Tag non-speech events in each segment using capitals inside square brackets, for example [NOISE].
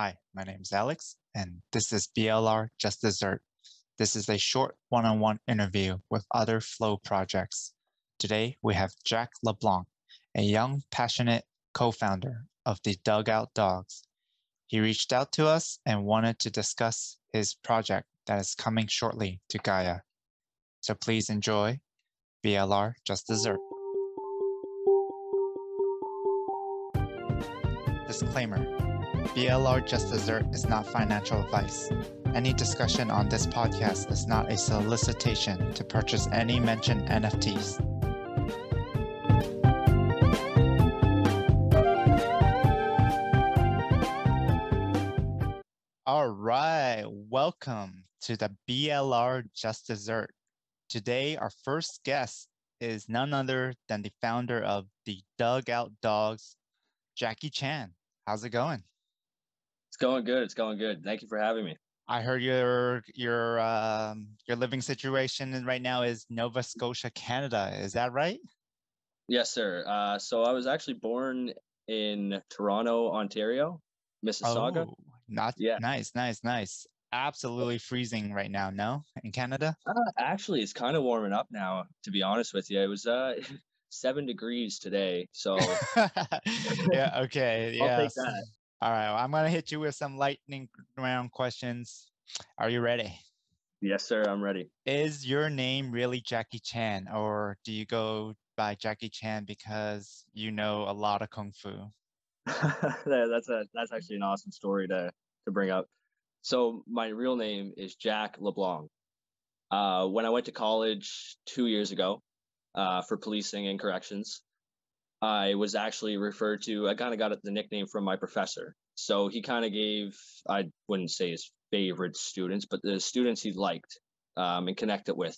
Hi, my name is Alex, and this is BLR Just Dessert. This is a short one on one interview with other Flow projects. Today, we have Jack LeBlanc, a young, passionate co founder of the Dugout Dawgz. He reached out to us and wanted to discuss his project that is coming shortly to Gaia. So please enjoy BLR Just Dessert. Disclaimer BLR Just Dessert is not financial advice. Any discussion on this podcast is not a solicitation to purchase any mentioned NFTs. All right, welcome to the BLR Just Dessert. Today, our first guest is none other than the founder of the Dugout Dawgz, Jackie Chan. How's it going? It's going good. It's going good. Thank you for having me. I heard your your um, your living situation right now is Nova Scotia, Canada. Is that right? Yes, sir. Uh, so I was actually born in Toronto, Ontario, Mississauga. Oh, not Yeah. nice, nice, nice. Absolutely freezing right now. No, in Canada. Uh, actually, it's kind of warming up now. To be honest with you, it was uh, [LAUGHS] seven degrees today. So [LAUGHS] yeah. Okay. Yeah. All right. Well, I'm gonna hit you with some lightning round questions. Are you ready? yes, sir. I'm ready. Is your name really Jackie Chan, or do you go by Jackie Chan because you know a lot of kung fu? [LAUGHS] That's a that's actually an awesome story to to bring up. So my real name is Jack LeBlanc. Uh, when I went to college two years ago uh, for policing and corrections, I was actually referred to. I kind of got the nickname from my professor. So he kind of gave I wouldn't say his favorite students, but the students he liked um, and connected with.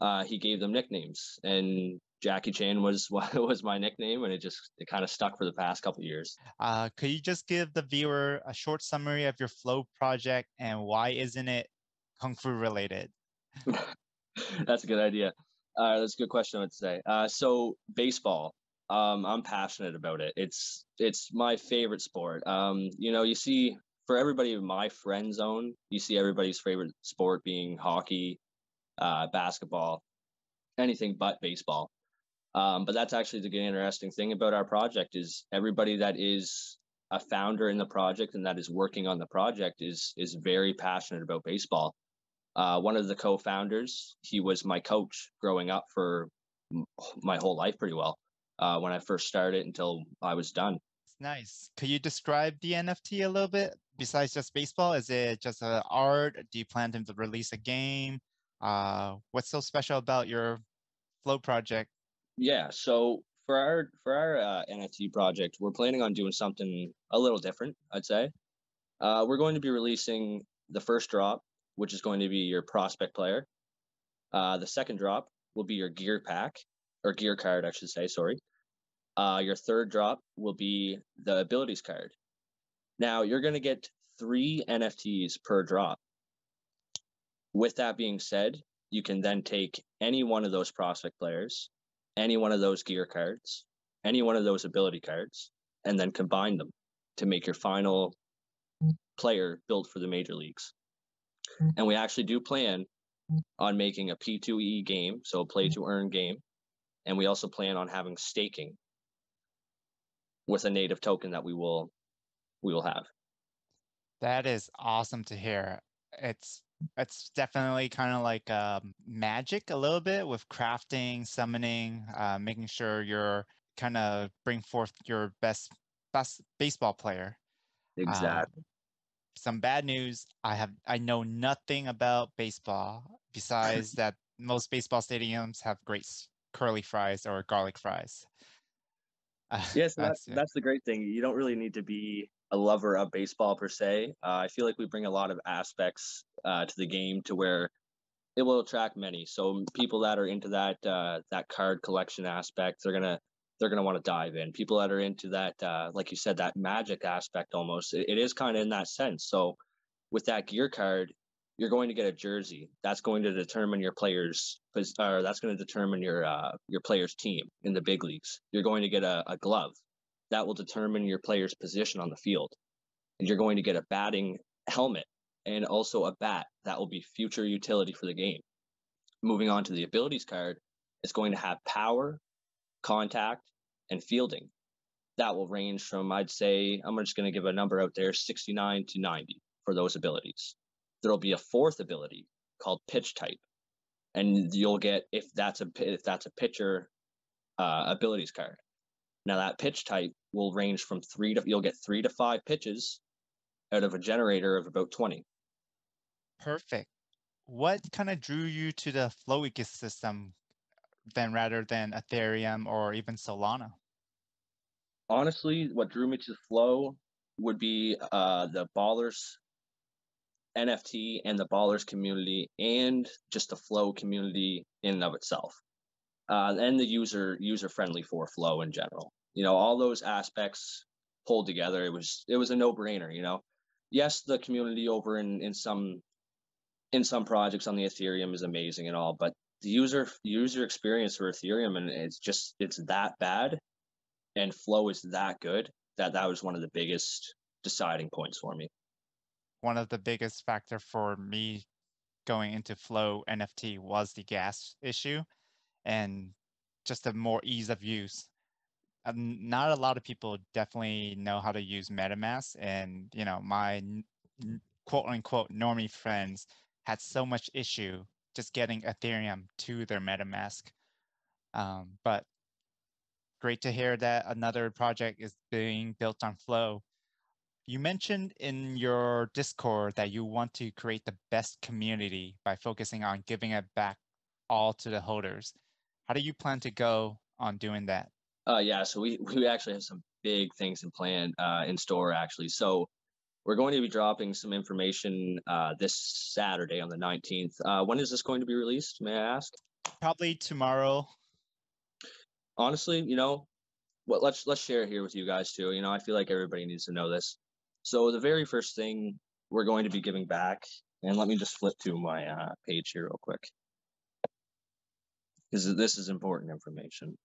Uh, he gave them nicknames, and Jackie Chan was [LAUGHS] was my nickname, and it just it kind of stuck for the past couple years. Uh, could you just give the viewer a short summary of your Flow project and why isn't it kung fu related? [LAUGHS] that's a good idea. Uh, that's a good question. I would say. Uh, so baseball, um, I'm passionate about it. It's it's my favorite sport. Um, you know, you see for everybody in my friend zone, you see everybody's favorite sport being hockey, uh, basketball, anything but baseball. Um, but that's actually the interesting thing about our project is everybody that is a founder in the project and that is working on the project is is very passionate about baseball uh, one of the co-founders. He was my coach growing up for my whole life, pretty well. Uh, when I first started until I was done. Nice. Could you describe the NFT a little bit? Besides just baseball, is it just a art? Do you plan to release a game? Uh, what's so special about your Flow project? Yeah. So for our for our uh, NFT project, we're planning on doing something a little different. I'd say uh, we're going to be releasing the first drop, which is going to be your prospect player. Uh, the second drop will be your gear pack or gear card, I should say. Sorry. Uh, your third drop will be the abilities card. Now you're going to get three NFTs per drop. With that being said, you can then take any one of those prospect players, any one of those gear cards, any one of those ability cards, and then combine them to make your final player built for the major leagues. And we actually do plan on making a P2E game, so a play to earn game. And we also plan on having staking with a native token that we will we will have. That is awesome to hear. It's it's definitely kind of like um, magic a little bit with crafting, summoning, uh, making sure you're kind of bring forth your best best baseball player. Uh, some bad news. I have I know nothing about baseball besides [LAUGHS] that most baseball stadiums have great curly fries or garlic fries. [LAUGHS] Yes, that's it. that's the great thing. You don't really need to be a lover of baseball per se. Uh, I feel like we bring a lot of aspects uh, to the game to where it will attract many. So people that are into that uh, that card collection aspect, they're gonna they're gonna want to dive in. People that are into that, uh, like you said, that magic aspect almost. It, it is kind of in that sense. So with that gear card, you're going to get a jersey. That's going to determine your players, or that's going to determine your uh, your player's team in the big leagues. You're going to get a, a glove that will determine your player's position on the field. and you're going to get a batting helmet and also a bat that will be future utility for the game. Moving on to the abilities card, it's going to have power, contact, and fielding. That will range from, I'd say, I'm just going to give a number out there, 69 to 90 for those abilities. There'll be a fourth ability called pitch type, and you'll get if that's a if that's a pitcher uh, abilities card. Now that pitch type will range from three to you'll get three to five pitches out of a generator of about 20. Perfect. What kind of drew you to the Flow ecosystem then rather than Ethereum or even Solana? Honestly, what drew me to Flow would be uh, the Ballers NFT and the Ballers community and just the Flow community in and of itself. Uh, and the user user friendly for Flow in general. You know, all those aspects pulled together. It was it was a no brainer. You know, yes, the community over in in some in some projects on the Ethereum is amazing and all, but the user user experience for Ethereum and it's just it's that bad, and Flow is that good that that was one of the biggest deciding points for me. One of the biggest factor for me going into Flow NFT was the gas issue, and just a more ease of use. Um, not a lot of people definitely know how to use MetaMask, and you know my quote unquote normie friends had so much issue just getting Ethereum to their MetaMask. Um, but great to hear that another project is being built on Flow. You mentioned in your Discord that you want to create the best community by focusing on giving it back all to the holders. How do you plan to go on doing that? Uh, yeah, so we, [LAUGHS] we actually have some big things in plan uh, in store actually. So we're going to be dropping some information uh, this Saturday on the 19th. Uh, when is this going to be released? May I ask? Probably tomorrow. Honestly, you know, what let's let's share it here with you guys too. You know, I feel like everybody needs to know this. So the very first thing we're going to be giving back, and let me just flip to my uh, page here real quick, because this is important information.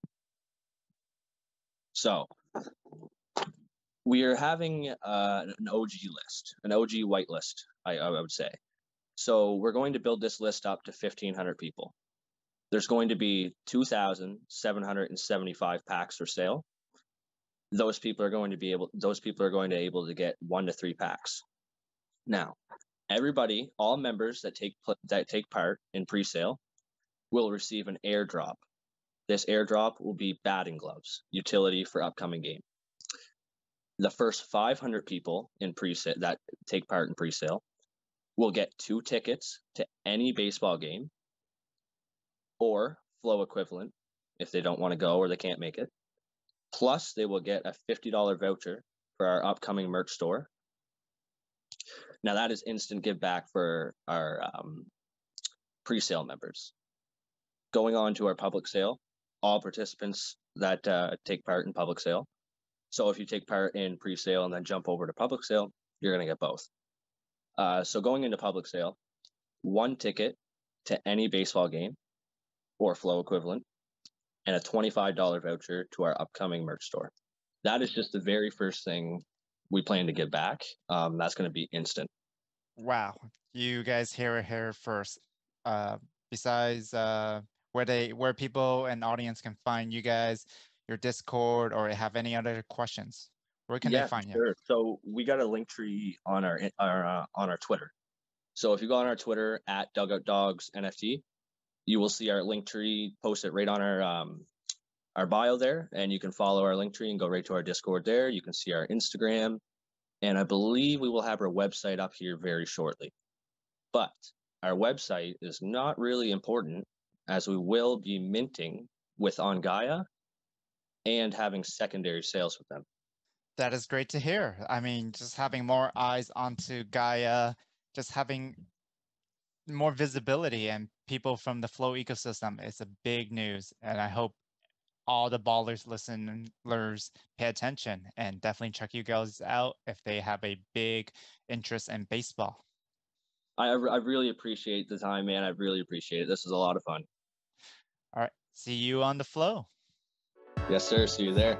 So we are having uh, an OG list, an OG whitelist, I, I would say. So we're going to build this list up to 1,500 people. There's going to be 2,775 packs for sale. Those people are going to be able. Those people are going to able to get one to three packs. Now, everybody, all members that take that take part in pre-sale, will receive an airdrop. This airdrop will be batting gloves, utility for upcoming game the first 500 people in pre-sale that take part in pre-sale will get two tickets to any baseball game or flow equivalent if they don't want to go or they can't make it plus they will get a $50 voucher for our upcoming merch store. Now that is instant give back for our um, pre-sale members. Going on to our public sale all participants that uh, take part in public sale. So if you take part in pre-sale and then jump over to public sale, you're going to get both. Uh, so going into public sale, one ticket to any baseball game or flow equivalent, and a $25 voucher to our upcoming merch store. That is just the very first thing we plan to give back. Um, that's going to be instant. Wow, you guys hear it here first. Uh, besides uh, where they where people and audience can find you guys, your Discord or have any other questions, where can yeah, they find sure. you? So we got a link tree on our our uh, on our Twitter. So if you go on our Twitter at Dugout Dawgz NFT, you will see our link tree posted right on our um, our bio there, and you can follow our link tree and go right to our Discord there. You can see our Instagram, and I believe we will have our website up here very shortly. But our website is not really important as we will be minting with On Gaia and having secondary sales with them. That is great to hear. I mean, just having more eyes onto Gaia, just having more visibility and people from the Flow ecosystem it's a big news. And I hope all the ballers listeners pay attention and definitely check you guys out if they have a big interest in baseball. I, I really appreciate the time, man. I really appreciate it. This was a lot of fun. All right. See you on the flow. Yes, sir. See you there.